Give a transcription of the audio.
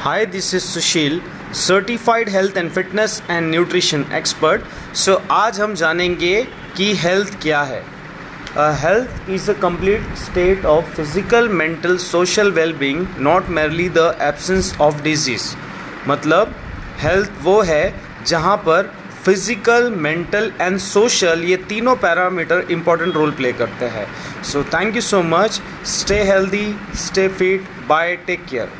Hi this is Sushil certified health and fitness and nutrition expert so आज हम जानेंगे कि हेल्थ क्या है। Health is a complete state of physical mental social wellbeing not merely the absence of disease मतलब health वो है जहाँ पर फ़िज़िकल मेंटल एंड सोशल ये तीनों पैरामीटर इंपॉर्टेंट रोल प्ले करते हैं। So thank you so much stay healthy stay fit bye take care